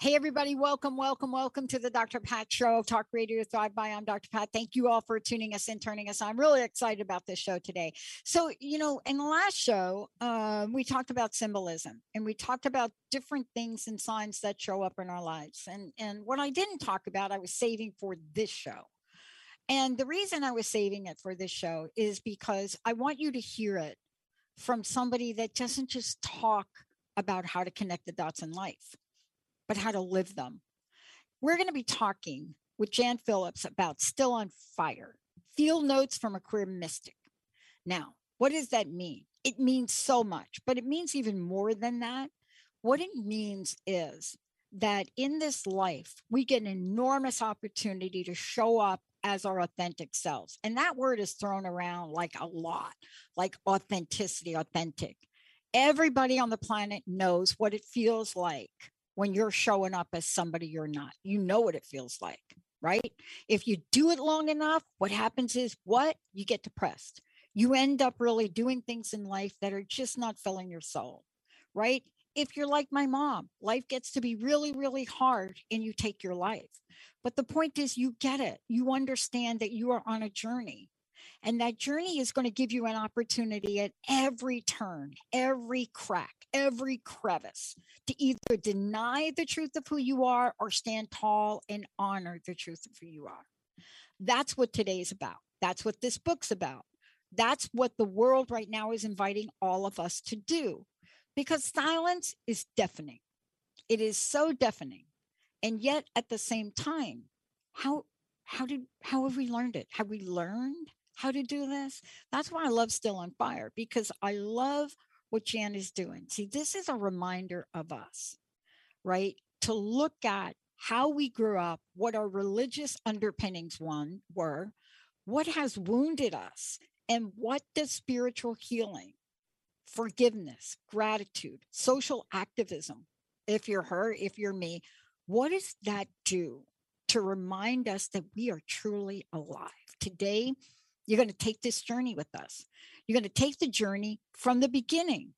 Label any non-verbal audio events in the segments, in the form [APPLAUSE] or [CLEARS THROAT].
Hey, everybody, welcome, welcome, welcome to the Dr. Pat Show, Talk Radio Thrive By. I'm Dr. Pat. Thank you all for tuning us in, turning us on. I'm really excited about this show today. So, you know, in the last show, uh, we talked about symbolism and we talked about different things and signs that show up in our lives. And, and what I didn't talk about, I was saving for this show. And the reason I was saving it for this show is because I want you to hear it from somebody that doesn't just talk about how to connect the dots in life but how to live them. We're going to be talking with Jan Phillips about Still on Fire, field notes from a queer mystic. Now, what does that mean? It means so much, but it means even more than that. What it means is that in this life, we get an enormous opportunity to show up as our authentic selves. And that word is thrown around like a lot, like authenticity, authentic. Everybody on the planet knows what it feels like when you're showing up as somebody you're not. You know what it feels like, right? If you do it long enough, what happens is what? You get depressed. You end up really doing things in life that are just not filling your soul, right? If you're like my mom, life gets to be really, really hard and you take your life. But the point is, you get it. You understand that you are on a journey and that journey is going to give you an opportunity at every turn, every crack, every crevice to either deny the truth of who you are or stand tall and honor the truth of who you are. That's what today's about. That's what this book's about. That's what the world right now is inviting all of us to do because silence is deafening. It is so deafening. And yet at the same time, how how did how have we learned it? Have we learned how to do this. That's why I love Still on Fire because I love what Jan is doing. See, this is a reminder of us, right? To look at how we grew up, what our religious underpinnings one were, what has wounded us, and what does spiritual healing, forgiveness, gratitude, social activism, if you're her, if you're me, what does that do to remind us that we are truly alive? Today, you're going to take this journey with us. You're going to take the journey from the beginning.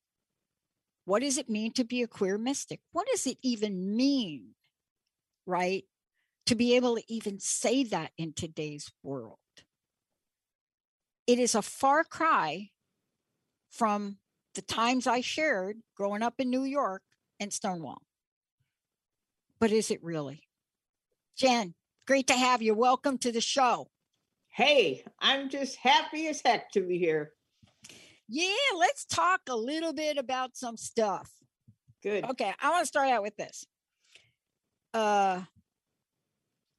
What does it mean to be a queer mystic? What does it even mean, right? To be able to even say that in today's world. It is a far cry from the times I shared growing up in New York and Stonewall. But is it really? Jan, great to have you. Welcome to the show. Hey, I'm just happy as heck to be here. Yeah, let's talk a little bit about some stuff. Good. Okay, I want to start out with this. Uh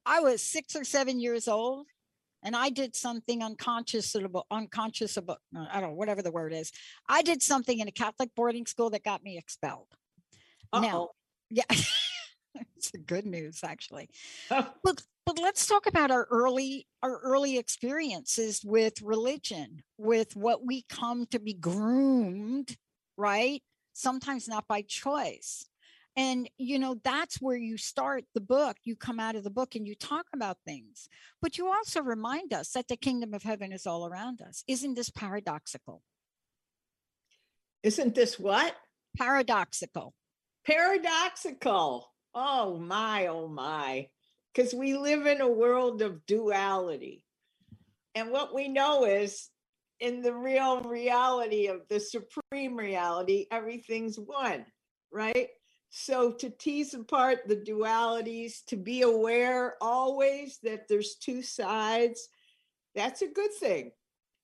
I was 6 or 7 years old and I did something unconscious about unconscious about I don't know whatever the word is. I did something in a Catholic boarding school that got me expelled. Uh-oh. Now, yeah. [LAUGHS] [LAUGHS] it's good news actually. Oh. but but let's talk about our early our early experiences with religion, with what we come to be groomed, right? Sometimes not by choice. And you know, that's where you start the book. You come out of the book and you talk about things. But you also remind us that the kingdom of heaven is all around us. Isn't this paradoxical? Isn't this what? Paradoxical. Paradoxical. Oh my, oh my because we live in a world of duality. And what we know is in the real reality of the supreme reality, everything's one, right? So to tease apart the dualities, to be aware always that there's two sides, that's a good thing.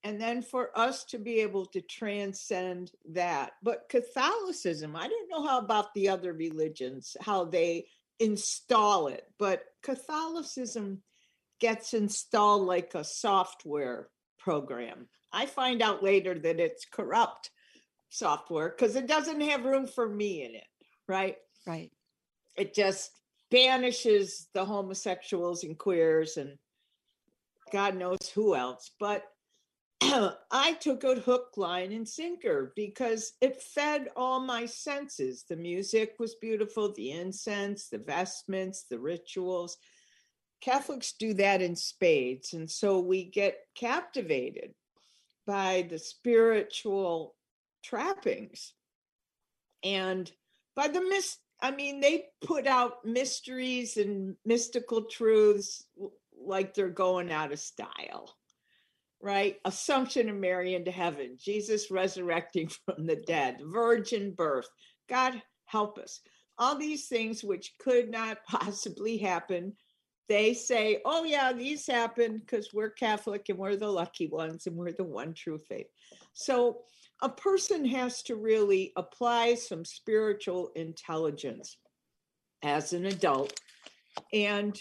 And then for us to be able to transcend that. But Catholicism, I don't know how about the other religions, how they install it, but Catholicism gets installed like a software program. I find out later that it's corrupt software because it doesn't have room for me in it, right? Right. It just banishes the homosexuals and queers and God knows who else. But [CLEARS THROAT] I took it hook, line, and sinker because it fed all my senses. The music was beautiful, the incense, the vestments, the rituals. Catholics do that in spades. And so we get captivated by the spiritual trappings and by the mist. I mean, they put out mysteries and mystical truths like they're going out of style, right? Assumption of Mary into heaven, Jesus resurrecting [LAUGHS] from the dead, virgin birth. God help us. All these things which could not [LAUGHS] possibly happen they say, oh, yeah, these happen because we're Catholic and we're the lucky ones and we're the one true faith. So a person has to really apply some spiritual intelligence as an adult and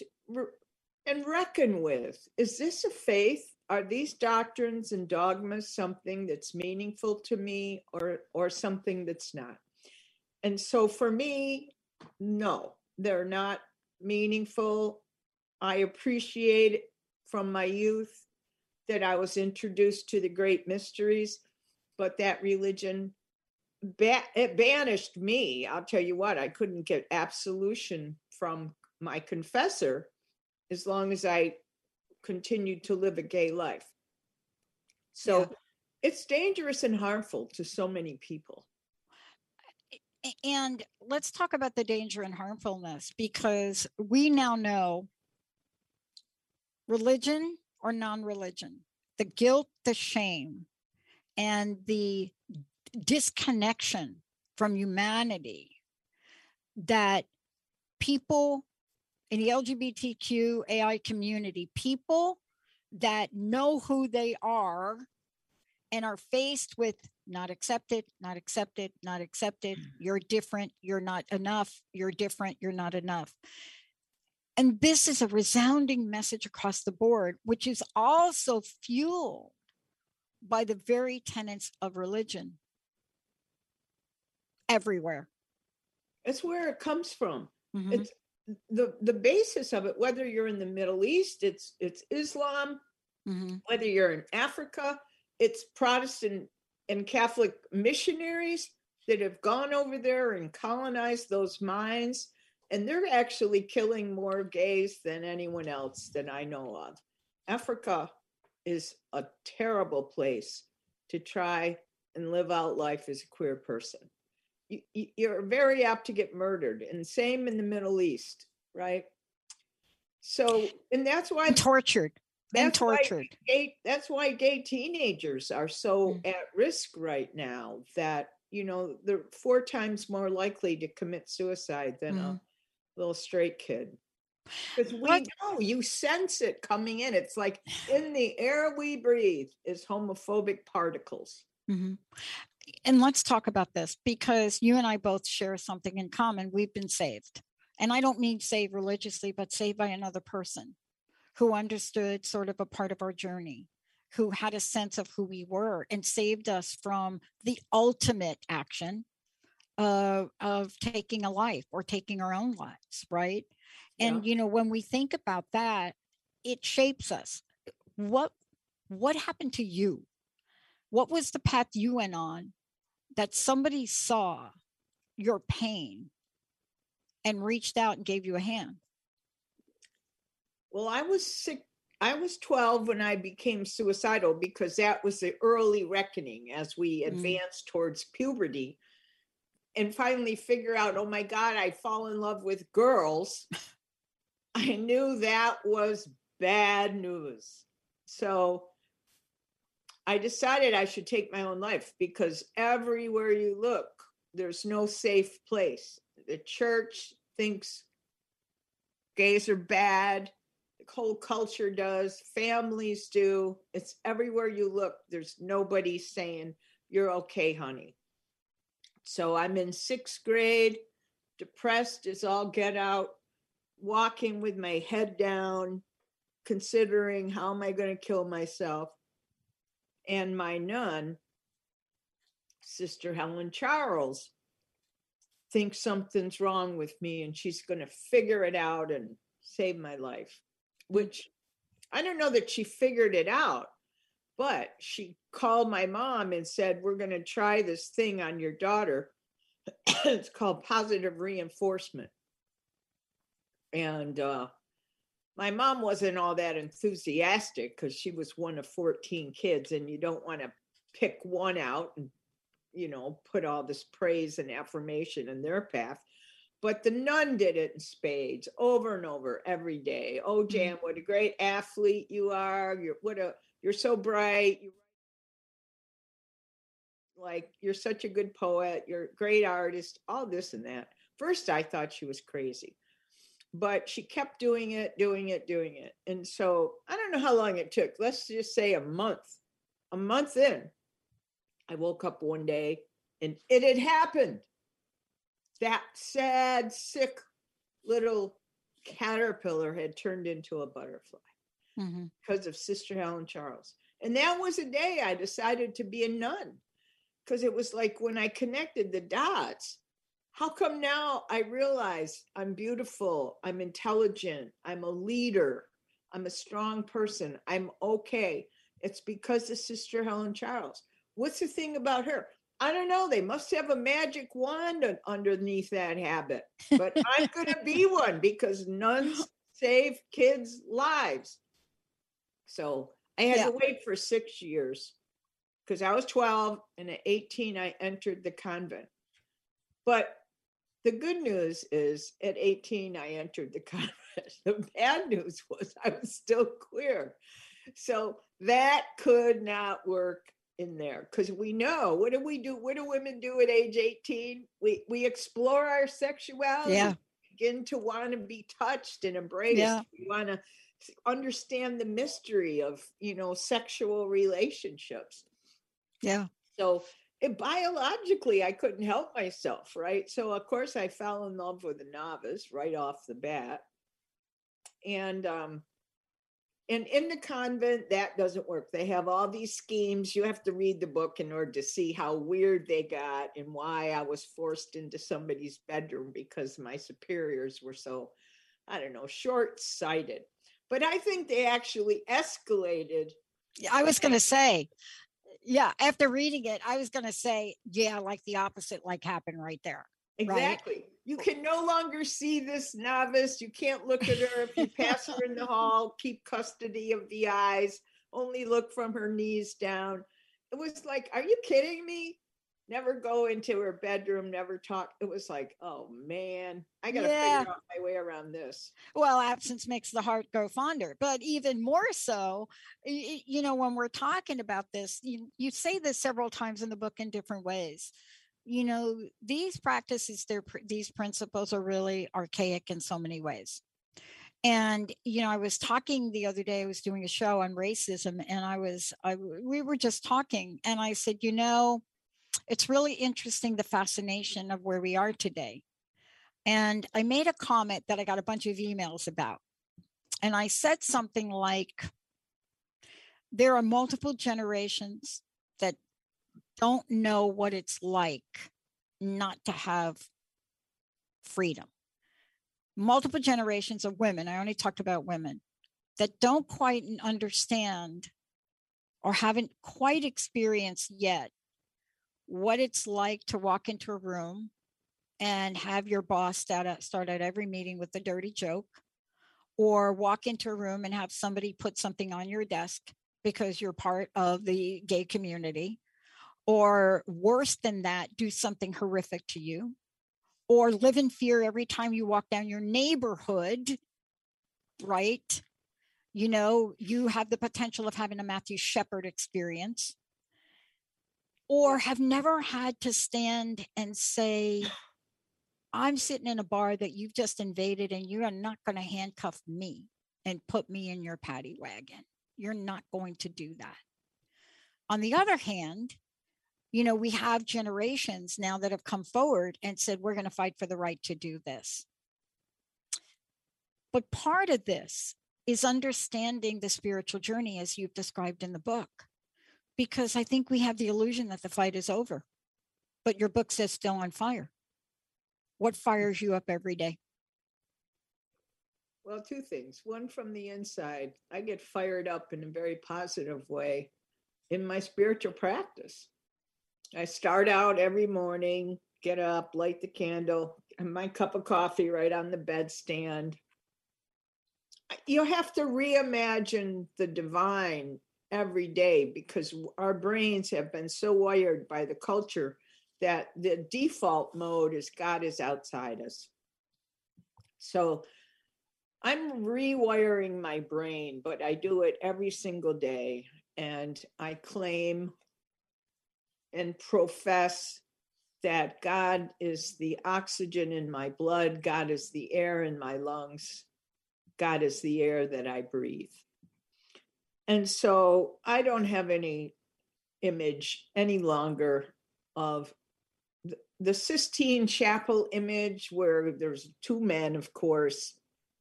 and reckon with is this a faith are these doctrines and dogmas something that's meaningful to me or or something that's not and so for me no they're not meaningful I appreciate from my youth that I was introduced to the great mysteries, but that religion ba- it banished me. I'll tell you what, I couldn't get absolution from my confessor as long as I continued to live a gay life. So yeah. it's dangerous and harmful to so many people. And let's talk about the danger and harmfulness because we now know religion or non religion, the guilt, the shame, and the disconnection from humanity that people in the LGBTQ AI community, people that know who they are and are faced with not accepted, not accepted, not accepted, mm. you're different, you're not enough, you're different, you're not enough. And this is a resounding message across the board, which is also fueled by the very tenets of religion everywhere. It's where it comes from. Mm-hmm. It's the the basis of it. Whether you're in the Middle East, it's it's Islam. Mm-hmm. Whether you're in Africa, it's Protestant and Catholic missionaries that have gone over there and colonized those minds and they're actually killing more gays than anyone else that I know of. Africa is a terrible place to try and live out life as a queer person. You, are very apt to get murdered, and same in the Middle East, right? So, and that's why and tortured. and tortured. Gay, that's why gay teenagers are so mm. at risk right now. That you know they're four times more likely to commit suicide than mm. a little straight kid. Because we what? know you sense it coming in. It's like in the air we breathe is homophobic particles. Mm-hmm. And let's talk about this because you and I both share something in common. We've been saved. And I don't mean saved religiously, but saved by another person who understood sort of a part of our journey, who had a sense of who we were and saved us from the ultimate action, uh, of taking a life or taking our own lives, right? And yeah. you know, when we think about that, it shapes us. What what happened to you? What was the path you went on that somebody saw your pain and reached out and gave you a hand? Well, I was sick. I was 12 when I became suicidal because that was the early reckoning as we mm. advanced towards puberty and finally figure out, oh my God, I fall in love with girls, [LAUGHS] I knew that was bad news. So I decided I should take my own life because everywhere you look, there's no safe place. The church thinks gays are bad. The whole culture does. Families do. It's everywhere you look. There's nobody saying, you're okay, honey. So I'm in sixth grade, depressed as all get out. walking with my head down, considering how am I going to kill myself. And my nun, Sister Helen Charles, thinks something's wrong with me and she's going to figure it out and save my life, which I don't know that she figured it out, but she called my mom and said, We're going to try this thing on your daughter. [COUGHS] it's called positive reinforcement. And uh, my mom wasn't all that enthusiastic because she was one of 14 kids, and you don't want to pick one out and, you know, put all this praise and affirmation in their path. But the nun did it in spades over and over every day. Oh, Mm-hmm. Jan, what a great athlete you are. You're what a you're so bright. You like you're such a good poet, you're a great artist, all this and that. First, I thought she was crazy, but she kept doing it, doing it, doing it. And so I don't know how long it took. Let's just say a month. A month in, I woke up one day and it had happened. That sad, sick little caterpillar had turned into a butterfly Mhm. because of Sister Helen Charles. And that was a day I decided to be a nun because it was like when I connected the dots. How come now I realize I'm beautiful, I'm intelligent, I'm a leader, I'm a strong person, I'm okay? It's because of Sister Helen Charles. What's the thing about her? I don't know. They must have a magic wand underneath that habit, but I'm going to be [LAUGHS] one because nuns save kids' lives. So I had Yeah. to wait for six years because I was 12 and at 18, I entered the convent. But the good news is at 18, I entered the [LAUGHS] convent. The bad news was I was still queer. So that could not work in there because we know what do we do? What do women do at age 18? We we explore our sexuality, Yeah. begin to want to be touched and embraced. Yeah. We want to understand the mystery of you know sexual relationships. Yeah. So it, biologically, I couldn't help myself, right? So of course, I fell in love with a novice right off the bat, and um, and in the convent, that doesn't work. They have all these schemes. You have to read the book in order to see how weird they got and why I was forced into somebody's bedroom because my superiors were so, I don't know, short sighted. But I think they actually escalated Yeah, I was going [LAUGHS] to say, yeah, after reading it, I was going to say, yeah, like the opposite, like happened right there. Right. Exactly. You can no longer see this novice. You can't look at her if you pass her in the hall. Keep custody of the eyes. Only look from her knees down. It was like, are you kidding me? Never go into her bedroom, never talk. It was like, oh man, I got to Yeah. figure out my way around this. Well, absence makes the heart go fonder, but even more so, you know, when we're talking about this, you, you say this several times in the book in different ways. You know, these practices, they're, these principles are really archaic in so many ways. And you know, I was talking the other day. I was doing a show on racism, and I was, I, we were just talking, and I said, you know, it's really interesting the fascination of where we are today. And I made a comment that I got a bunch of emails about. And I said something like, there are multiple generations that don't know what it's like not to have freedom. Multiple generations of women, I only talked about women, that don't quite understand or haven't quite experienced yet what it's like to walk into a room and have your boss start out, start out every meeting with a dirty joke or walk into a room and have somebody put something on your desk because you're part of the gay community or worse than that do something horrific to you or live in fear every time you walk down your neighborhood right? You know you have the potential of having a matthew shepard experience or have never had to stand and say I'm sitting in a bar that you've just invaded and you are not going to handcuff me and put me in your paddy wagon. You're not going to do that. On the other hand, you know, we have generations now that have come forward and said, we're going to fight for the right to do this. But part of this is understanding the spiritual journey as you've described in the book, because I think we have the illusion that the fight is over, but your book says still on fire. What fires you up every day? Well, two things. One from the inside, I get fired up in a very positive way in my spiritual practice. I start out every morning, get up, light the candle, and my cup of coffee right on the bedstand. You have to reimagine the divine every day because our brains have been so wired by the culture that the default mode is God is outside us. So I'm rewiring my brain, but I do it every single day. And I claim and profess that God is the oxygen in my blood, God is the air in my lungs, God is the air that I breathe. And so I don't have any image any longer of the Sistine Chapel image where there's two men, of course,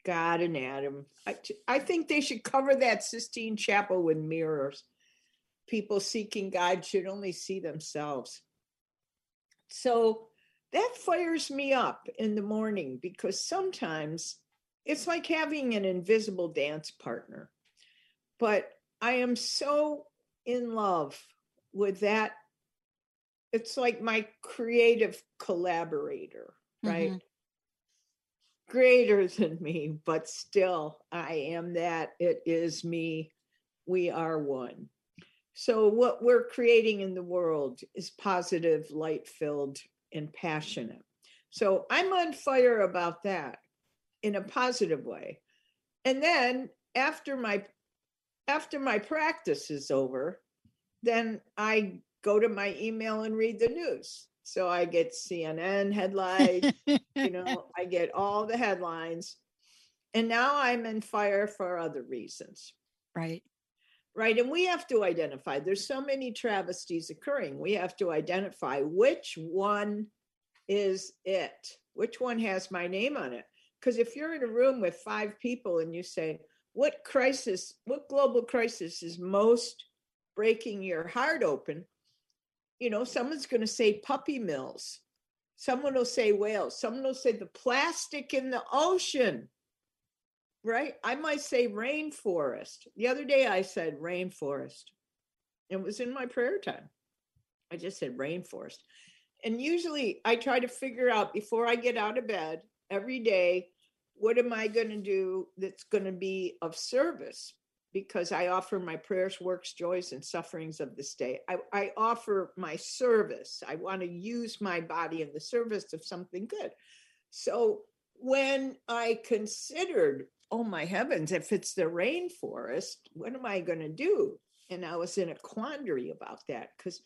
God and Adam. I, I think they should cover that Sistine Chapel with mirrors. People seeking God should only see themselves. So that fires me up in the morning because sometimes it's like having an invisible dance partner. But I am so in love with that it's like my creative collaborator, right? Mm-hmm. Greater than me, but still, I am that. It is me. We are one. So, what we're creating in the world is positive, light filled, and passionate. So, I'm on fire about that in a positive way. And then after my after my practice is over, then I go to my email and read the news. So I get CNN headlines, you know, [LAUGHS] I get all the headlines. And now I'm in fire for other reasons. Right. Right. And we have to identify, there's so many travesties occurring. We have to identify which one is it, which one has my name on it. Because if you're in a room with five people and you say, what crisis, what global crisis is most breaking your heart open? you know, someone's going to say puppy mills. Someone will say whales. Someone will say the plastic in the ocean. Right? I might say rainforest. The other day I said rainforest. It was in my prayer time. I just said rainforest. And usually I try to figure out before I get out of bed every day, what am I going to do that's going to be of service? because I offer my prayers, works, joys, and sufferings of this day. I, I offer my service. I want to use my body in the service of something good. So when I considered, oh my heavens, if it's the rainforest, what am I going to do? And I was in a quandary about that because,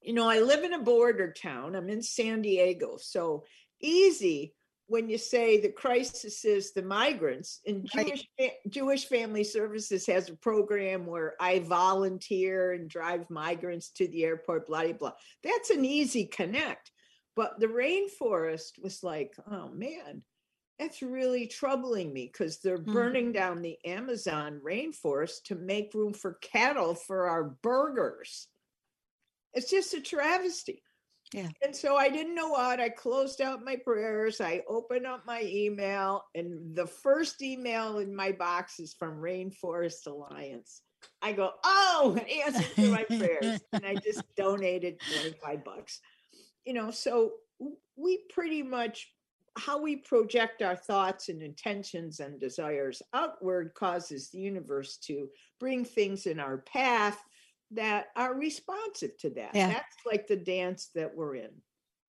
you know, I live in a border town. I'm in San Diego. So easy when you say the crisis is the migrants and Jewish Jewish Family Services has a program where I volunteer and drive migrants to the airport, blah blah blah. That's an easy connect. But the rainforest was like, oh man, that's really troubling me because they're mm-hmm. burning down the Amazon rainforest to make room for cattle for our burgers. It's just a travesty. Yeah. And so I didn't know what. I closed out my prayers. I opened up my email, and the first email in my box is from Rainforest Alliance. I go, oh, an answer to my prayers. [LAUGHS] and I just donated 25 bucks. You know, so we pretty much how we project our thoughts and intentions and desires outward causes the universe to bring things in our path that are responsive to that. Yeah. That's like the dance that we're in.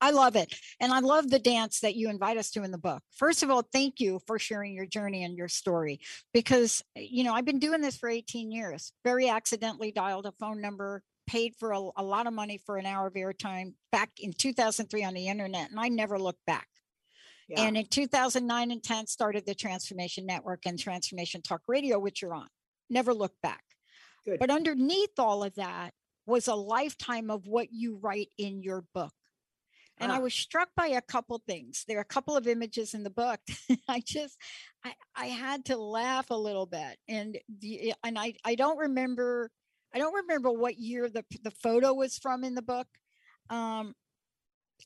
I love it. And I love the dance that you invite us to in the book. First of all, thank you for sharing your journey and your story because, eh, you know, I've been doing this for 18 years, very accidentally dialed a phone number, paid for a, a lot of money for an hour of airtime back in 2003 on the internet, and I never looked back. Yeah. And in 2009 and 10, started the Transformation Network and Transformation Talk Radio, which you're on. Never looked back. Good. But underneath all of that was a lifetime of what you write in your book. and I Ah. was struck by a couple things. There are a couple of images in the book. [LAUGHS] I just, I, I had to laugh a little bit, and the, and I, I don't remember, I don't remember what year the the photo was from in the book. Um,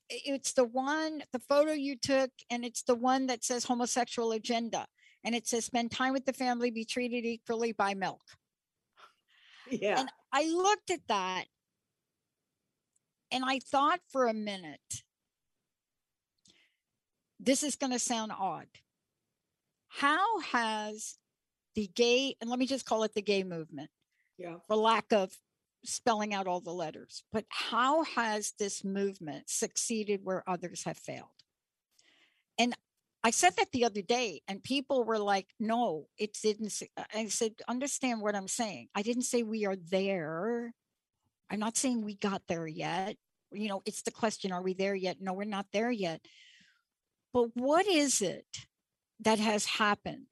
it's the one, the photo you took, and it's the one that says homosexual agenda, and it says spend time with the family, be treated equally buy milk. Yeah. And I looked at that and I thought for a minute, this is going to sound odd. How has the gay, and let me just call it the gay movement Yeah. for lack of spelling out all the letters, but how has this movement succeeded where others have failed? And I said that the other day, and people were like, no, it didn't. I said, understand what I'm saying. I didn't say we are there. I'm not saying we got there yet. You know, it's the question, are we there yet? No, we're not there yet. But what is it that has happened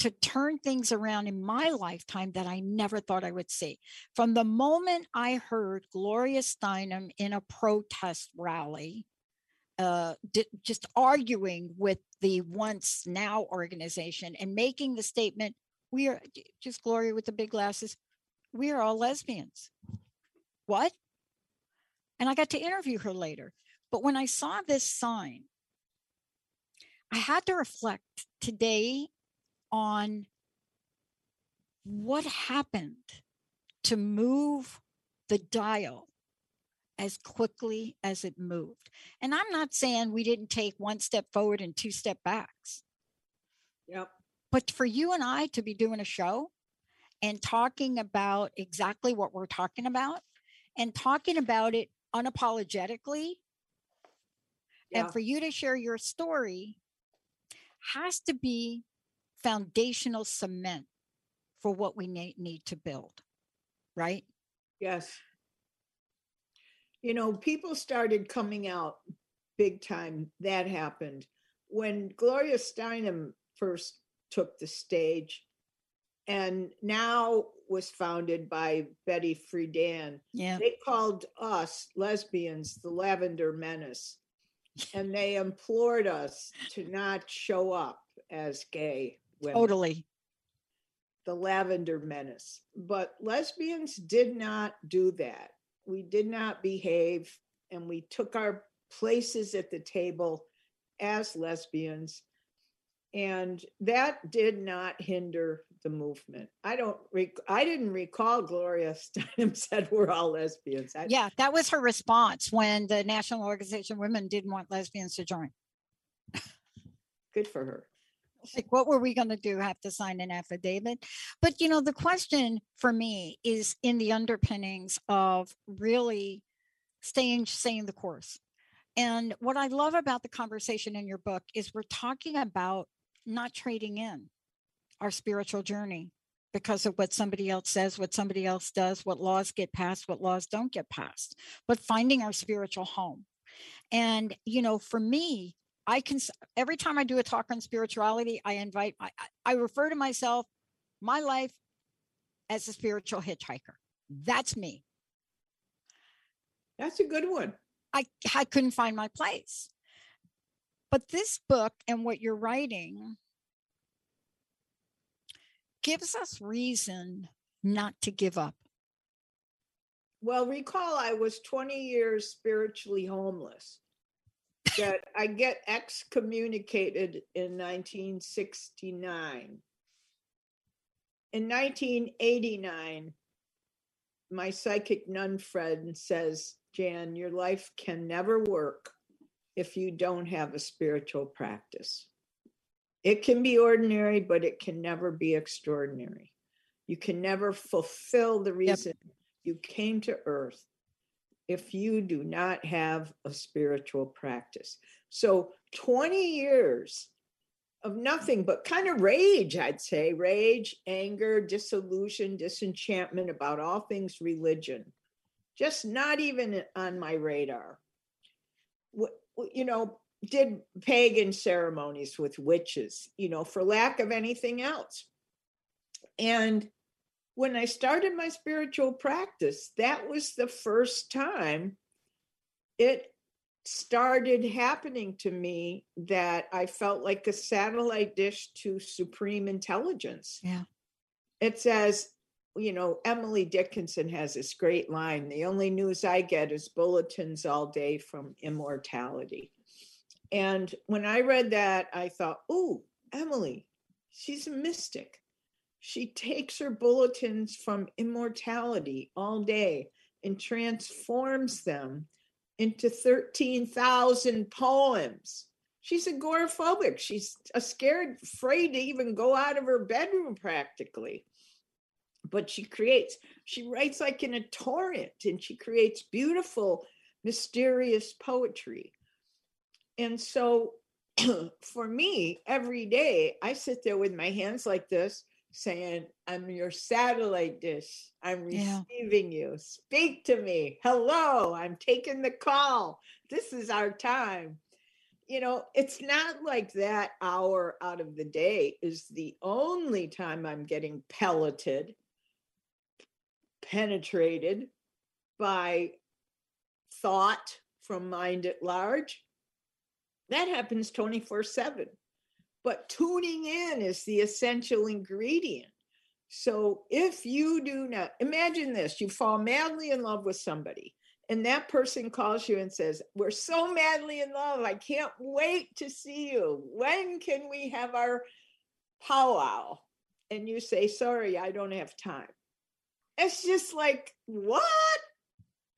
to turn things around in my lifetime that I never thought I would see? From the moment I heard Gloria Steinem in a protest rally, uh, di- just arguing with the once now organization and making the statement, we are just Gloria with the big glasses, we are all lesbians. What? And I got to interview her later. But when I saw this sign, I had to reflect today on what happened to move the dial as quickly as it moved. And I'm not saying we didn't take one step forward and two step backs, Yep. but for you and I to be doing a show and talking about exactly what we're talking about and talking about it unapologetically Yeah. and for you to share your story has to be foundational cement for what we need, need to build right Yes. You know, people started coming out big time. That happened when Gloria Steinem first took the stage and now was founded by Betty Friedan. yeah They called us lesbians the Lavender Menace. [LAUGHS] And they implored us to not show up as gay women totally the lavender menace. But lesbians did not do that. We did not behave and we took our places at the table as lesbians. And that did not hinder the movement. I don't rec- I didn't recall Gloria [LAUGHS] Steinem said we're all lesbians. I, yeah that was her response when the national organization of women didn't want lesbians to join good for her. Like what were we going to do? Have to sign an affidavit? But you know the question for me is in the underpinnings of really staying staying the course. And what i love about the conversation in your book is we're talking about not trading in our spiritual journey because of what somebody else says what somebody else does what laws get passed what laws don't get passed but finding our spiritual home. And you know for me I can every time I do a talk on spirituality, I invite I, I- I refer to myself, my life as a spiritual hitchhiker. That's me. That's a good one. I I couldn't find my place. But this book and what you're writing gives us reason not to give up. Well, recall I was 20 years spiritually homeless. That I get excommunicated in 1969. In 1989, my psychic nun friend says, Jan, your life can never work if you don't have a spiritual practice. It can be ordinary, but it can never be extraordinary. You can never fulfill the reason you came to earth if you do not have a spiritual practice. So 20 years of nothing but kind of rage, I'd say rage, anger, disillusion, disenchantment about all things religion, just not even on my radar. You know, did pagan ceremonies with witches, you know, for lack of anything else. And when I started my spiritual practice, that was the first time it started happening to me that I felt like a satellite dish to supreme intelligence. Yeah. It says, you know, Emily Dickinson has this great line the only news I get is bulletins all day from immortality. And when I read that, I thought, oh, Emily, she's a mystic. She takes her bulletins from immortality all day and transforms them into 13,000 poems. She's agoraphobic. She's scared, afraid to even go out of her bedroom practically. But she creates, she writes like in a torrent and she creates beautiful, mysterious poetry. And so [CLEARS THROAT] for me, every day I sit there with my hands like this saying, I'm your satellite dish. I'm Yeah. receiving you. Speak to me. Hello, I'm taking the call. This is our time. You know, it's not like that hour out of the day is the only time I'm getting pelleted, penetrated by thought from mind at large. That happens 24 7 but tuning in is the essential ingredient. So if you do not imagine this, you fall madly in love with somebody, and that person calls you and says, We're so madly in love. I can't wait to see you. When can we have our powwow? And you say, Sorry, I don't have time. It's just like, What?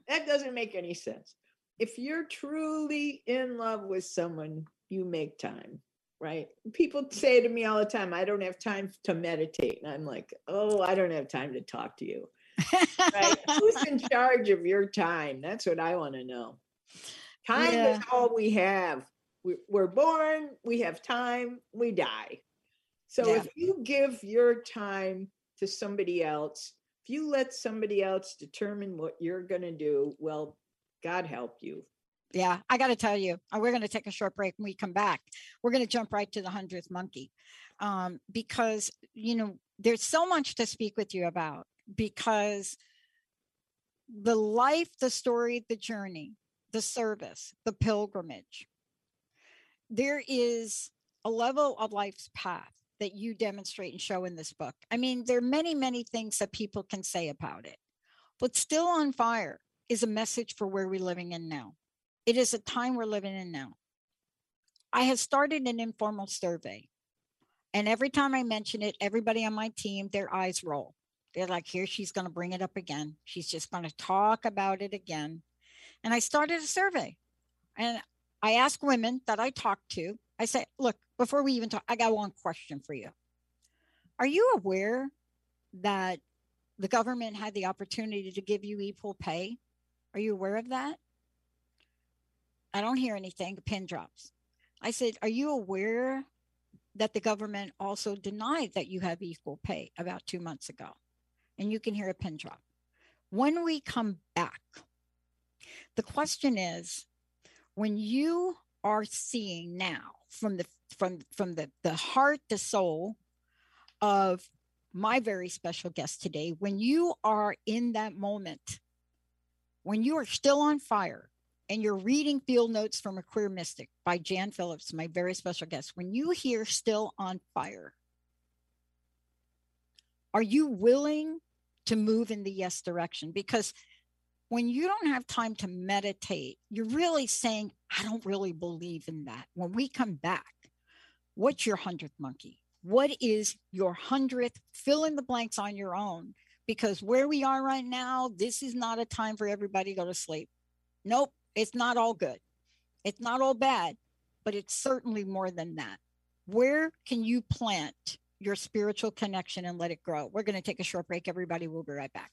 That doesn't make any sense. If you're truly in love with someone, you make time right? People say to me all the time, I don't have time to meditate. And I'm like, oh, I don't have time to talk to you. Right? [LAUGHS] Who's in charge of your time? That's what I want to know. Time Yeah. is all we have. We- We're born, we have time, we die. So Yeah. if you give your time to somebody else, if you let somebody else determine what you're going to do, well, God help you. Yeah, I got to tell you, uh, we're going to take a short break. When we come back, we're going to jump right to the hundredth monkey, um, because you know there's so much to speak with you about. Because the life, the story, the journey, the service, the pilgrimage, there is a level of life's path that you demonstrate and show in this book. I mean, there are many, many things that people can say about it, but still on fire is a message for where we're living in now. It is a time we're living in now. I have started an informal survey. And every time I mention it, everybody on my team, their eyes roll. They're like, here, she's going to bring it up again. She's just going to talk about it again. And I started a survey. And I ask women that I talk to, I say, look, before we even talk, I got one question for you. Are you aware that the government had the opportunity to give you equal pay? Are you aware of that? I don't hear anything. Pin drops. I said, Are you aware that the government also denied that you have equal pay about two months ago? And you can hear a pin drop. When we come back, the question is when you are seeing now from the from from the, the heart, the soul of my very special guest today, when you are in that moment, when you are still on fire, and you're reading Field Notes from a Queer Mystic by Jan Phillips, my very special guest, when you hear Still on Fire, are you willing to move in the yes direction? Because when you don't have time to meditate, you're really saying, I don't really believe in that. When we come back, what's your hundredth monkey? What is your hundredth? Fill in the blanks on your own. Because where we are right now, this is not a time for everybody to go to sleep. Nope, it's not all good. It's not all bad, but it's certainly more than that. Where can you plant your spiritual connection and let it grow? We're going to take a short break, everybody. We'll be right back.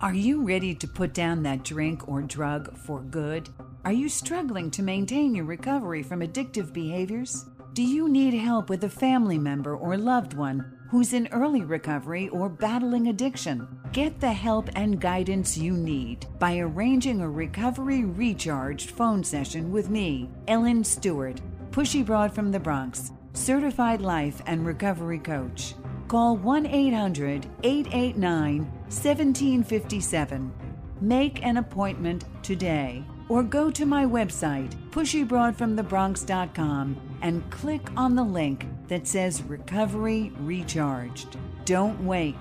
Are you ready to put down that drink or drug for good? Are you struggling to maintain your recovery from addictive behaviors? Do you need help with a family member or loved one who's in early recovery or battling addiction? Get the help and guidance you need by arranging a recovery recharged phone session with me, Ellen Stewart, Pushy Broad from the Bronx, certified life and recovery coach. Call 1 800 889 1757. Make an appointment today or go to my website, pushybroadfromthebronx.com, and click on the link that says Recovery Recharged. Don't wait.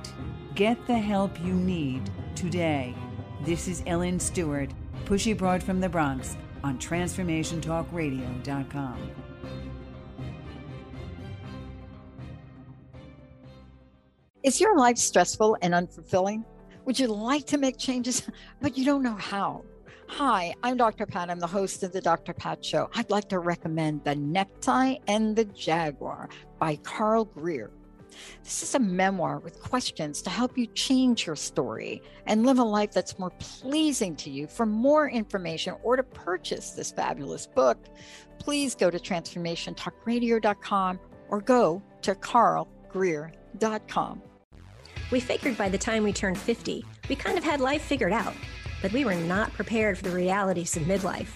Get the help you need today. This is Ellen Stewart, Pushy Broad from the Bronx on TransformationTalkRadio.com. Is your life stressful and unfulfilling? Would you like to make changes, [LAUGHS] but you don't know how? Hi, I'm Dr. Pat. I'm the host of the Dr. Pat Show. I'd like to recommend The Necktie and the Jaguar by Carl Greer. This is a memoir with questions to help you change your story and live a life that's more pleasing to you. For more information or to purchase this fabulous book, please go to transformationtalkradio.com or go to carlgreer.com. We figured by the time we turned 50, we kind of had life figured out, but we were not prepared for the realities of midlife.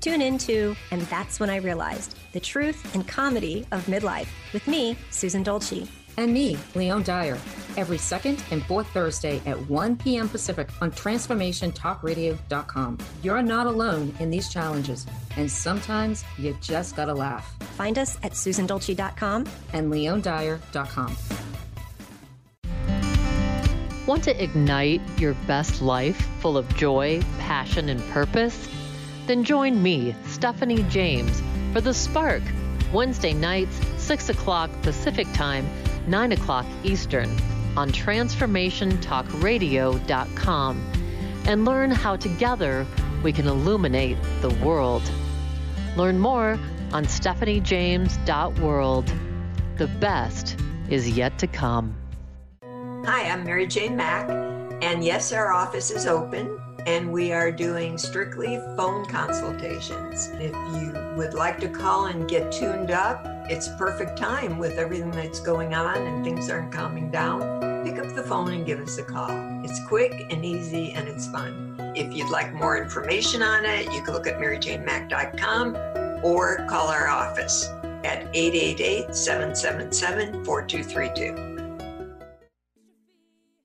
Tune in into And That's When I Realized the truth and comedy of midlife with me, Susan Dolce. And me, Leon Dyer, every second and fourth Thursday at 1 p.m. Pacific on TransformationTalkRadio.com. You're not alone in these challenges, and sometimes you just gotta laugh. Find us at SusanDolce.com and LeonDyer.com. Want to ignite your best life full of joy, passion, and purpose? Then join me, Stephanie James, for The Spark, Wednesday nights, 6 o'clock Pacific Time, 9 o'clock Eastern, on TransformationTalkRadio.com, and learn how together we can illuminate the world. Learn more on stephaniejames.world. The best is yet to come. Hi, I'm Mary Jane Mack, and yes, our office is open and we are doing strictly phone consultations. If you would like to call and get tuned up, it's perfect time with everything that's going on and things aren't calming down. Pick up the phone and give us a call. It's quick and easy and it's fun. If you'd like more information on it, you can look at maryjanemack.com or call our office at 888 777 4232.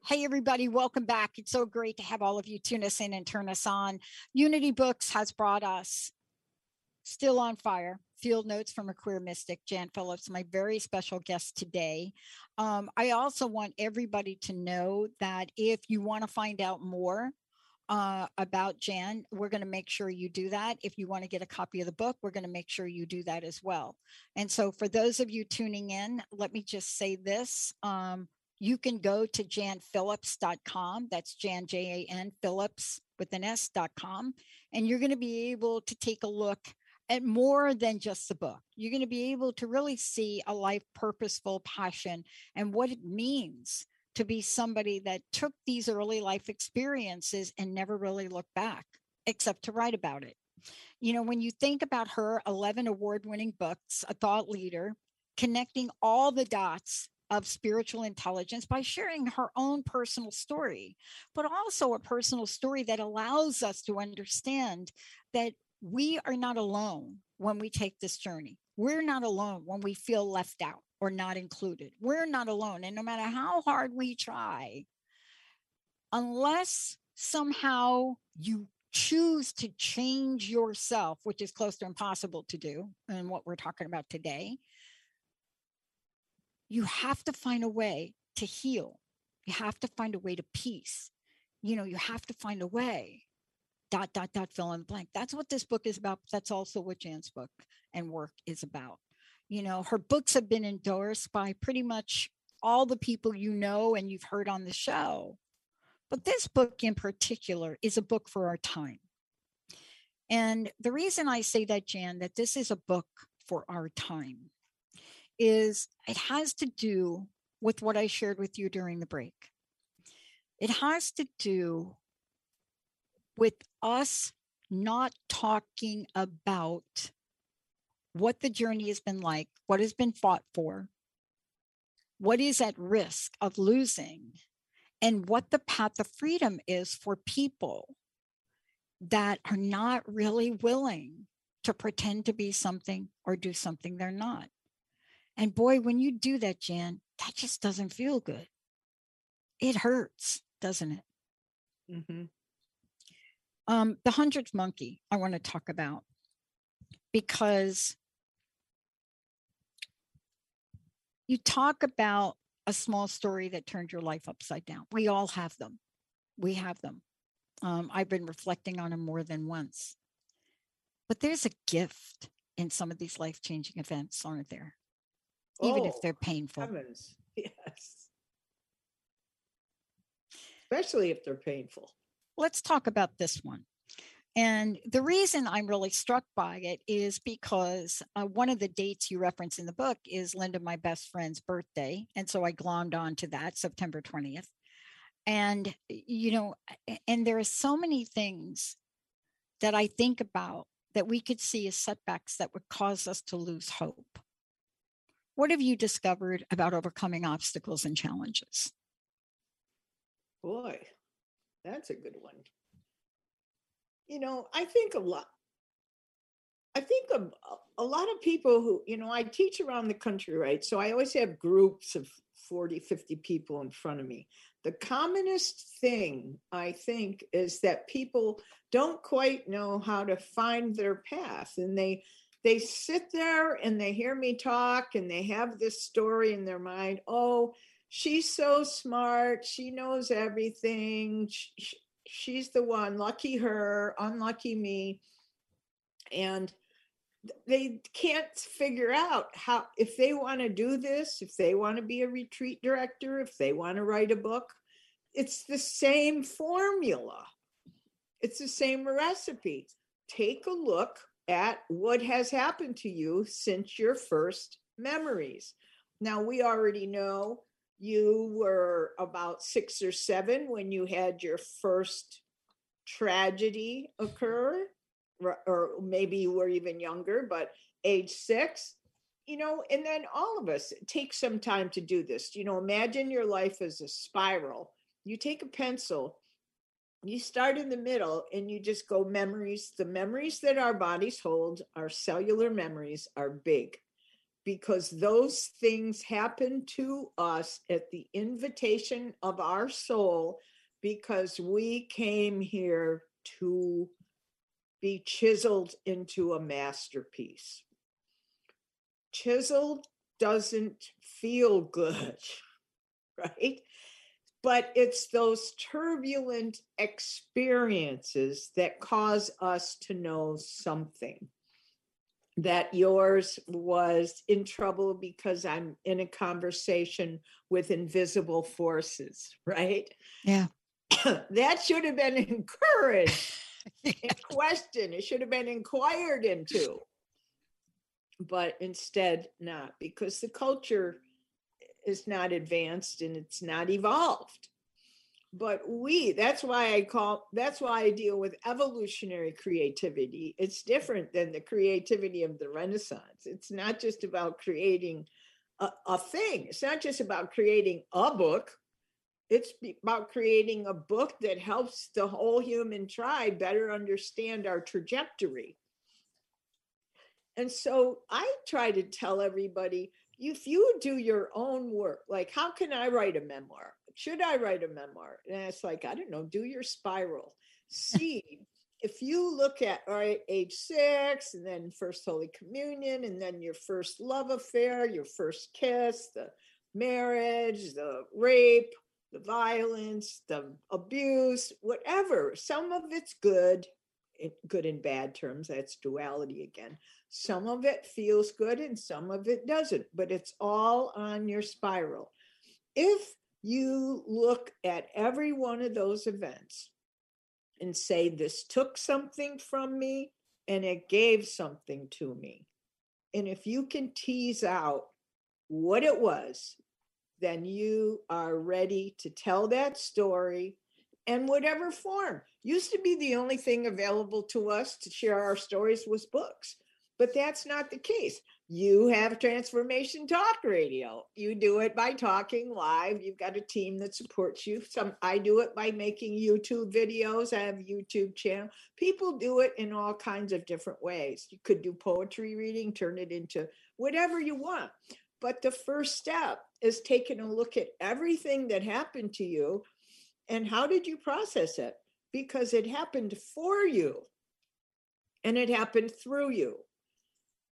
Hey, everybody, welcome back. It's so great to have all of you tune us in and turn us on. Unity Books has brought us Still on Fire Field Notes from a Queer Mystic, Jan Phillips, my very special guest today. Um, I also want everybody to know that if you want to find out more, uh, about Jan, we're going to make sure you do that. If you want to get a copy of the book, we're going to make sure you do that as well. And so, for those of you tuning in, let me just say this. Um, you can go to janphillips.com. That's Jan, J A N Phillips with an S.com. And you're going to be able to take a look at more than just the book. You're going to be able to really see a life purposeful passion and what it means to be somebody that took these early life experiences and never really looked back, except to write about it. You know, when you think about her 11 award winning books, a thought leader, connecting all the dots of spiritual intelligence by sharing her own personal story, but also a personal story that allows us to understand that we are not alone when we take this journey. We're not alone when we feel left out or not included. We're not alone. And no matter how hard we try, unless somehow you choose to change yourself, which is close to impossible to do, and what we're talking about today, you have to find a way to heal. You have to find a way to peace. You know, you have to find a way. Dot, dot, dot, fill in the blank. That's what this book is about. That's also what Jan's book and work is about. You know, her books have been endorsed by pretty much all the people you know and you've heard on the show. But this book in particular is a book for our time. And the reason I say that, Jan, that this is a book for our time is it has to do with what I shared with you during the break. It has to do with us not talking about what the journey has been like, what has been fought for, what is at risk of losing, and what the path of freedom is for people that are not really willing to pretend to be something or do something they're not. And boy, when you do that, Jan, that just doesn't feel good. It hurts, doesn't it? Mm-hmm. Um, the hundredth monkey, I want to talk about because you talk about a small story that turned your life upside down. We all have them. We have them. Um, I've been reflecting on them more than once. But there's a gift in some of these life changing events, aren't there? Even if Oh, they're painful. Heavens, [LAUGHS] yes. Especially if they're painful. let's talk about this one. And the reason I'm really struck by it is because uh, one of the dates you reference in the book is Linda, my best friend's birthday. And so I glommed on to that, September 20th. And, you know, and there are so many things that I think about that we could see as setbacks that would cause us to lose hope. What have you discovered about overcoming obstacles and challenges? Boy, that's a good one. You know, I think a lot. I think a, a lot of people who, you know, I teach around the country, right? So I always have groups of 40, 50 people in front of me. The commonest thing I think is that people don't quite know how to find their path and they they sit there and they hear me talk and they have this story in their mind, oh, she's so smart she knows everything sh- sh- she's the one lucky her unlucky me. And they can't figure out how if they want to do this if they want to be a retreat director if they want to write a book it's the same formula. It's the same recipe. Take a look at what has happened to you since your first memories now we already know you were about six or seven when you had your first tragedy occur, or maybe you were even younger, but age six, you know, and then all of us it takes some time to do this. You know, imagine your life as a spiral. You take a pencil, you start in the middle, and you just go memories. The memories that our bodies hold, our cellular memories, are big because those things happen to us at the invitation of our soul because we came here to be chiseled into a masterpiece. Chiseled doesn't feel good, [LAUGHS] right? But it's those turbulent experiences that cause us to know something that yours was in trouble because I'm in a conversation with invisible forces, right? Yeah. [COUGHS] that should have been encouraged [LAUGHS] and questioned. It should have been inquired into. But instead, not because the culture is not advanced and it's not evolved. But we that's why i call that's why i deal with evolutionary creativity. It's different than the creativity of the renaissance. It's not just about creating a, a thing. It's not just about creating a book. It's about creating a book that helps the whole human tribe better understand our trajectory. And so i try to tell everybody if you do your own work like how can i write a memoir should I write a memoir? And it's like, I don't know, do your spiral. [LAUGHS] See, if you look at all right, age six, and then first Holy Communion, and then your first love affair, your first kiss, the marriage, the rape, the violence, the abuse, whatever. Some of it's good, in good and bad terms. That's duality again. Some of it feels good and some of it doesn't, but it's all on your spiral. If you look at every one of those events and say, This took something from me and it gave something to me. And if you can tease out what it was, then you are ready to tell that story in whatever form. Used to be the only thing available to us to share our stories was books, but that's not the case. You have transformation talk radio. You do it by talking live. You've got a team that supports you. Some i do it by making youtube videos. I have youtube channel. People do it in all kinds of different ways. You could do poetry reading turn it into whatever you want. But the first step is taking a look at everything that happened to you and how did you process it? Because it happened for you and it happened through you.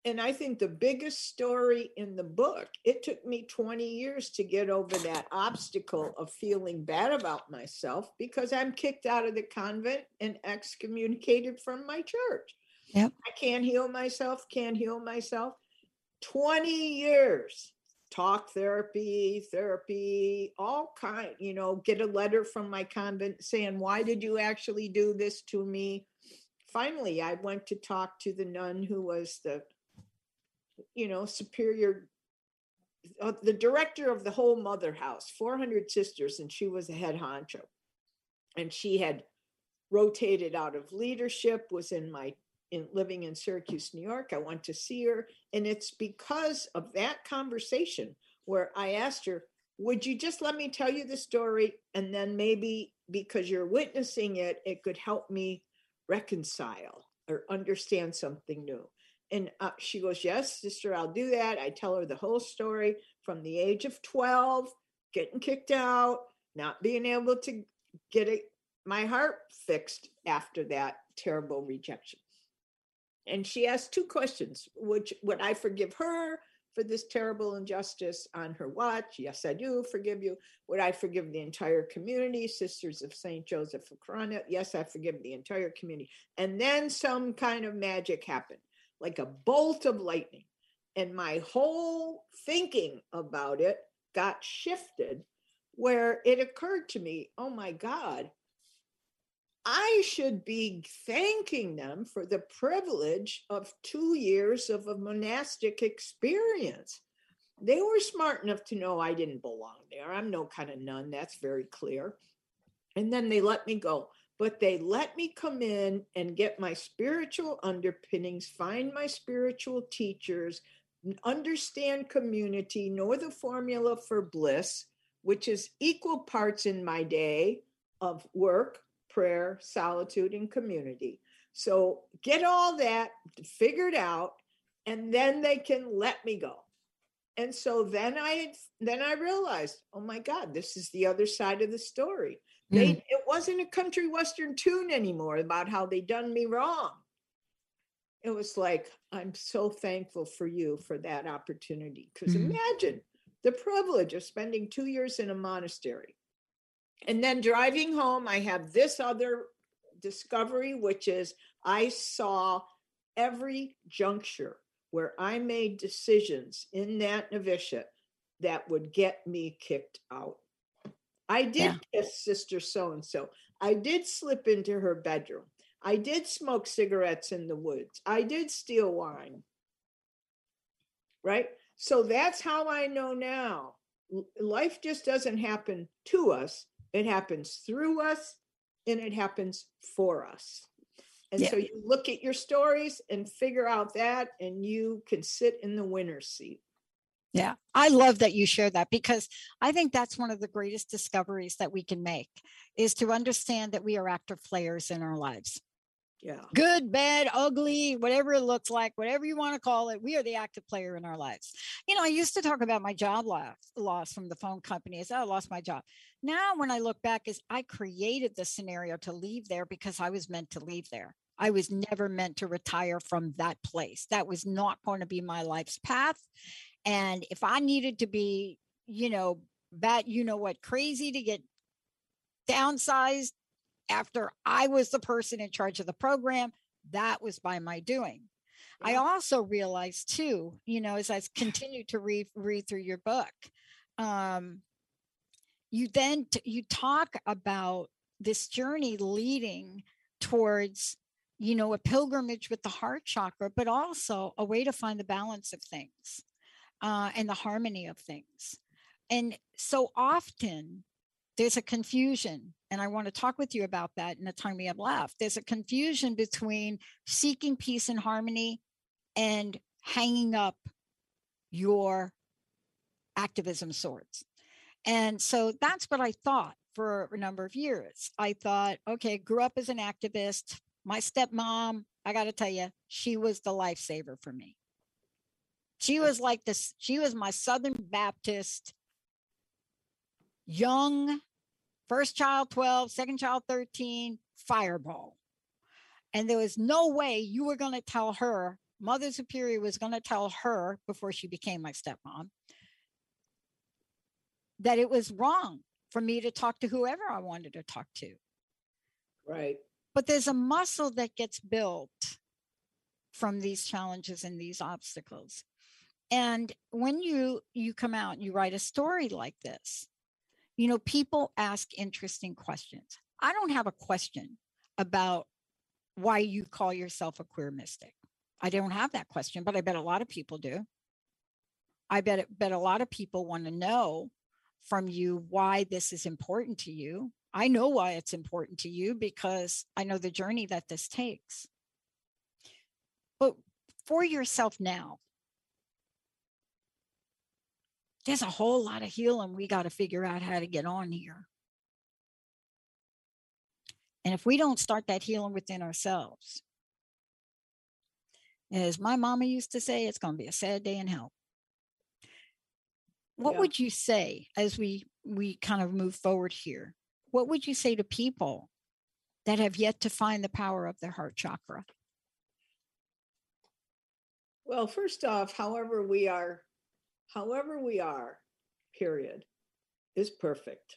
And I think the biggest story in the book, it took me 20 years to get over that obstacle of feeling bad about myself because I'm kicked out of the convent and excommunicated from my church. Yep. I can't heal myself, can't heal myself. 20 years talk therapy therapy all kind you know get a letter from my convent saying why did you actually do this to me finally i went to talk to the nun who was the you know superior uh, the director of the whole mother house 400 sisters and she was a head honcho and she had rotated out of leadership was in my in living in Syracuse, New York. I went to see her. And it's because of that conversation where I asked her, Would you just let me tell you the story? And then maybe because you're witnessing it, it could help me reconcile or understand something new. And uh, she goes, Yes, sister, I'll do that. I tell her the whole story from the age of 12, getting kicked out, not being able to get it, my heart fixed after that terrible rejection. And she asked two questions which would i forgive her for this terrible injustice on her watch? Yes i do forgive you. Would i forgive the entire community sisters of saint joseph of corona? Yes i forgive the entire community. And then some kind of magic happened like a bolt of lightning and my whole thinking about it got shifted where it occurred to me oh my god I should be thanking them for the privilege of two years of a monastic experience. They were smart enough to know I didn't belong there. I'm no kind of nun, that's very clear. And then they let me go. But they let me come in and get my spiritual underpinnings, find my spiritual teachers, understand community, know the formula for bliss, which is equal parts in my day of work, prayer, solitude, and community. So get all that figured out, and then they can let me go. And so then I then I realized, oh my God, this is the other side of the story. They hmm. it wasn't a country western tune anymore about how they done me wrong. It was like, I'm so thankful for you for that opportunity. Because mm. imagine the privilege of spending two years in a monastery and then driving home, I have this other discovery, which is I saw every juncture where I made decisions in that novitiate that would get me kicked out. I did yeah. kiss sister so and so. I did slip into her bedroom. I did smoke cigarettes in the woods. I did steal wine. Right? So that's how I know now. Life just doesn't happen to us, it happens through us and it happens for us. And yeah. so you look at your stories and figure out that, and you can sit in the winner's seat. Yeah, I love that you share that because I think that's one of the greatest discoveries that we can make is to understand that we are active players in our lives. Yeah. Good, bad, ugly, whatever it looks like, whatever you want to call it, we are the active player in our lives. You know, I used to talk about my job loss, loss from the phone company as oh, I lost my job. Now, when I look back, is I created the scenario to leave there because I was meant to leave there. I was never meant to retire from that place. That was not going to be my life's path. And if I needed to be, you know, bat, you know what, crazy to get downsized after I was the person in charge of the program, that was by my doing. Yeah. I also realized too, you know, as I [LAUGHS] continued to read read through your book, um, you then t- you talk about this journey leading towards you know a pilgrimage with the heart chakra but also a way to find the balance of things uh, and the harmony of things. And so often there's a confusion and i want to talk with you about that in the time we have left. There's a confusion between seeking peace and harmony and hanging up your activism swords. And so that's what i thought for a number of years. I thought okay grew up as an activist. My stepmom i got to tell you she was the lifesaver for me she was like this she was my southern baptist young First child 12, second child 13, fireball. And there was no way you were going to tell her, Mother Superior was going to tell her before she became my stepmom, that it was wrong for me to talk to whoever I wanted to talk to. Right. But there's a muscle that gets built from these challenges and these obstacles. And when you you come out and you write a story like this, you know, people ask interesting questions. I don't have a question about why you call yourself a queer mystic. I don't have that question, but I bet a lot of people do. I bet bet a lot of people want to know from you why this is important to you. I know why it's important to you because I know the journey that this takes. But for yourself now, there's a whole lot of healing we got to figure out how to get on here. And if we don't start that healing within ourselves, as my mama used to say, it's going to be a sad day in hell. What Yeah. would you say as we we kind of move forward here? What would you say to people that have yet to find the power of their heart chakra? Well, first off, however we are, however we are, period, is perfect.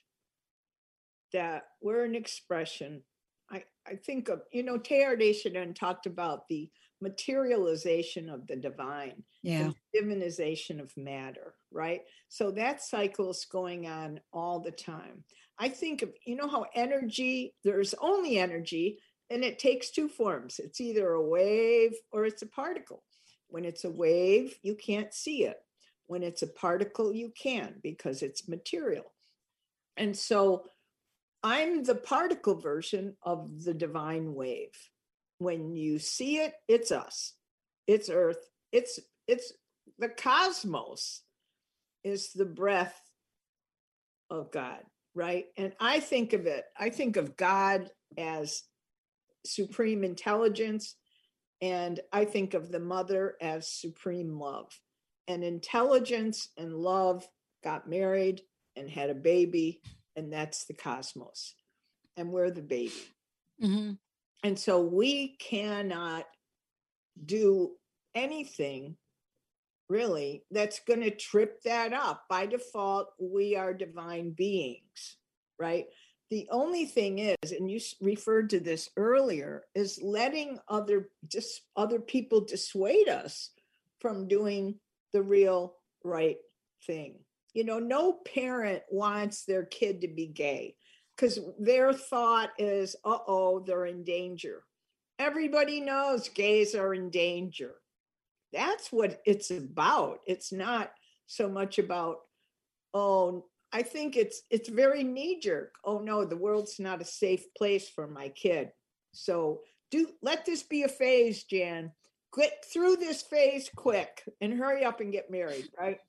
That we're an expression. I, I think of, you know, Teilhard de Chardin talked about the materialization of the divine Yeah. and divinization of matter, right? So that cycle is going on all the time. I think of, you know, how energy, there's only energy, and it takes two forms it's either a wave or it's a particle. When it's a wave, you can't see it. When it's a particle, you can because it's material. And so I'm the particle version of the divine wave. When you see it, it's us. It's earth. It's it's the cosmos is the breath of God, right? And I think of it, I think of God as supreme intelligence and I think of the mother as supreme love. And intelligence and love got married and had a baby, and that's the cosmos. And we're the baby. hmm And so we cannot do anything really that's going to trip that up. By default, we are divine beings, right? The only thing is, and you referred to this earlier, is letting other just other people dissuade us from doing the real right thing. You know, no parent wants their kid to be gay because their thought is, uh oh, they're in danger. Everybody knows gays are in danger. That's what it's about. It's not so much about, oh, I think it's it's very knee jerk. Oh no, the world's not a safe place for my kid. So do let this be a phase, Jan. Get through this phase quick and hurry up and get married, right?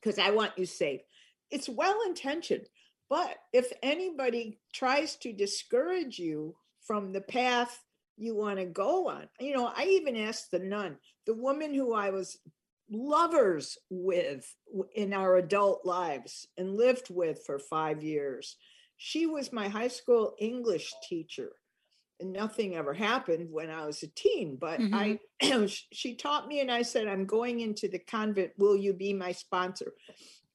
Because I want you safe. It's well intentioned, but if anybody tries to discourage you from the path you want to go on, you know, I even asked the nun, the woman who I was lovers with in our adult lives and lived with for five years. She was my high school English teacher. Nothing ever happened when I was a teen, but mm-hmm. I [CLEARS THROAT] she taught me and I said, I'm going into the convent. Will you be my sponsor?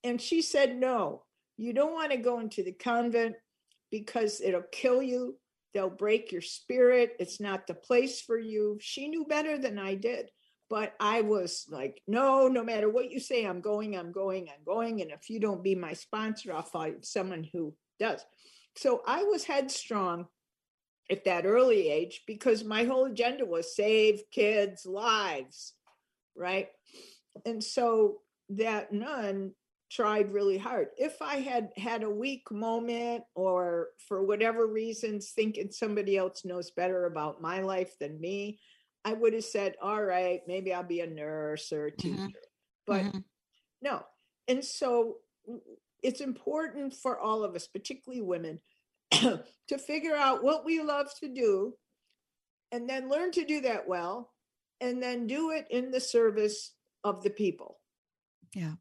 And she said, No, you don't want to go into the convent because it'll kill you. They'll break your spirit. It's not the place for you. She knew better than I did but I was like, no, no matter what you say, I'm going, I'm going, I'm going. And if you don't be my sponsor, I'll find someone who does. So I was headstrong at that early age because my whole agenda was save kids' lives, right? And so that nun tried really hard. If I had had a weak moment or for whatever reasons thinking somebody else knows better about my life than me, I would have said, all right, maybe I'll be a nurse or a teacher. Mhm. But Mhm. no. And so it's important for all of us, particularly women, [COUGHS] to figure out what we love to do and then learn to do that well and then do it in the service of the people. Yeah.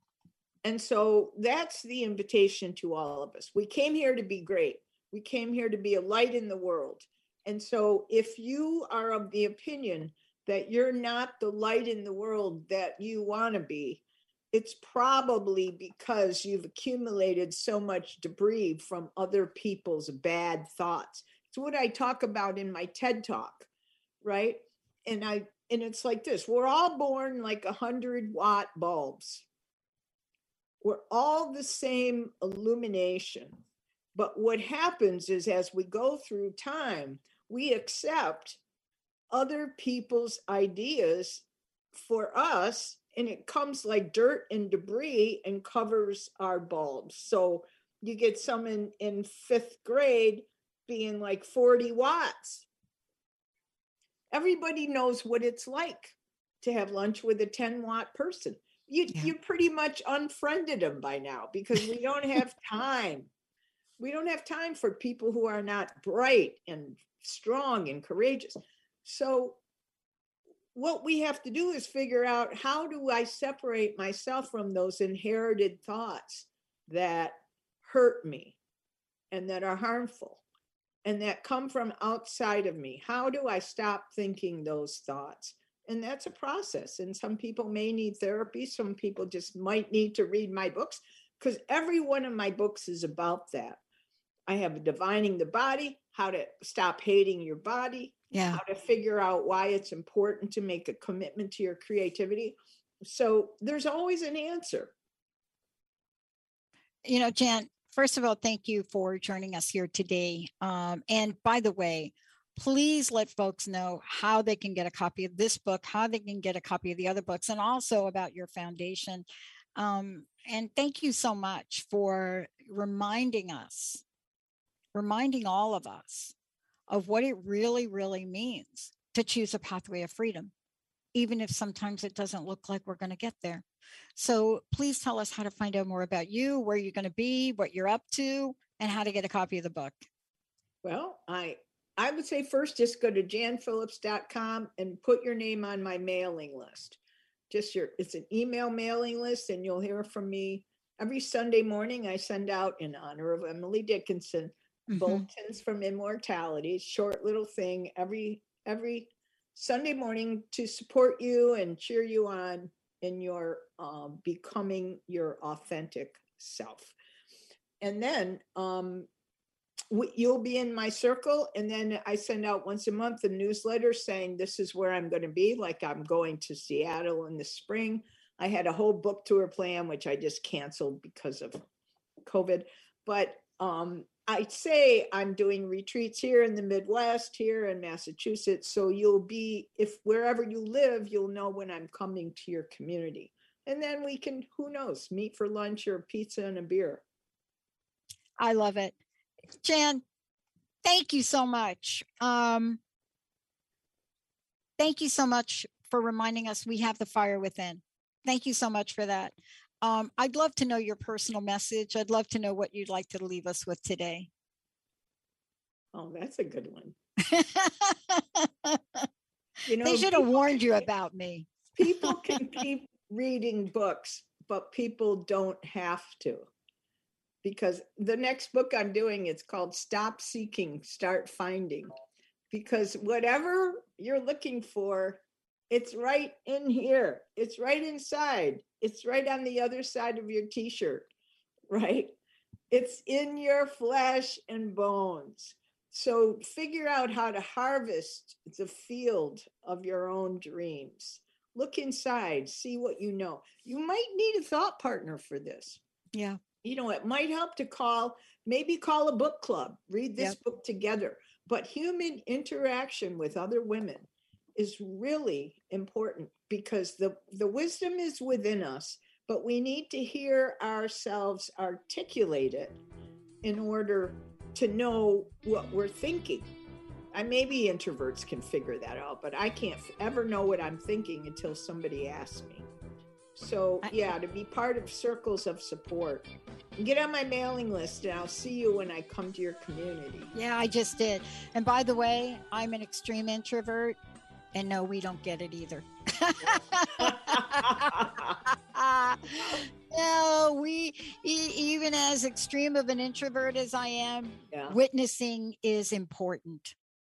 And so that's the invitation to all of us. We came here to be great. We came here to be a light in the world. And so if you are of the opinion that you're not the light in the world that you want to be, it's probably because you've accumulated so much debris from other people's bad thoughts. It's what I talk about in my TED talk, right? And I and it's like this we're all born like a hundred watt bulbs we're all the same illumination but what happens is as we go through time we accept other people's ideas for us and it comes like dirt and debris and covers our bulbs so you get some in in fifth grade being like 40 watts everybody knows what it's like to have lunch with a 10 watt person. You Yeah. you pretty much unfriended them by now because we don't [LAUGHS] have time. We don't have time for people who are not bright and strong and courageous. So what we have to do is figure out how do I separate myself from those inherited thoughts that hurt me and that are harmful and that come from outside of me. How do I stop thinking those thoughts? And that's a process. And some people may need therapy, some people just might need to read my books because every one of my books is about that. I have Divining the Body, how to stop hating your body, Yeah. how to figure out why it's important to make a commitment to your creativity. So there's always an answer. you know, Jan, first of all, thank you for joining us here today. Um, and by the way, please let folks know how they can get a copy of this book, how they can get a copy of the other books, and also about your foundation. Um, and thank you so much for reminding us, reminding all of us of what it really, really means to choose a pathway of freedom, even if sometimes it doesn't look like we're going to get there. So please tell us how to find out more about you, where you're going to be, what you're up to, and how to get a copy of the book. Well, I I would say first just go to janphillips.com and put your name on my mailing list. Just your it's an email mailing list and you'll hear from me every Sunday morning. I send out in honor of Emily Dickinson. Bulletins from immortality, short little thing every every Sunday morning to support you and cheer you on in your um, becoming your authentic self. And then um, w- you'll be in my circle and then i send out once a month a newsletter saying this is where i'm going to be like i'm going to seattle in the spring. I had a whole book tour plan which i just canceled because of covid. But um, i say i'm doing retreats here in the midwest here in massachusetts so you'll be if wherever you live you'll know when i'm coming to your community and then we can who knows meet for lunch or pizza and a beer I love it. Jan, thank you so much. Um, thank you so much for reminding us we have the fire within. Thank you so much for that. Um, I'd love to know your personal message. I'd love to know what you'd like to leave us with today. oh that's a good one [LAUGHS] you know they should have warned you about me. people [LAUGHS] can keep reading books but people don't have to because the next book i'm doing it's called stop seeking start finding because whatever you're looking for it's right in here. It's right inside. It's right on the other side of your t-shirt [LAUGHS] right? It's in your flesh and bones. So figure out how to harvest the field of your own dreams. Look inside see what you know. You might need a thought partner for this. Yeah. you know it might help to call maybe call a book club. Read this Yep. book together. But human interaction with other women is really important because the the wisdom is within us but we need to hear ourselves articulate it in order to know what we're thinking I maybe introverts can figure that out, but I can't f- ever know what I'm thinking until somebody asks me. So, yeah, to be part of circles of support. Get on my mailing list and I'll see you when I come to your community. Yeah, I just did. And by the way, I'm an extreme introvert. And no, we don't get it either. [LAUGHS] no, we e- even as extreme of an introvert as I am, Yeah. witnessing is important.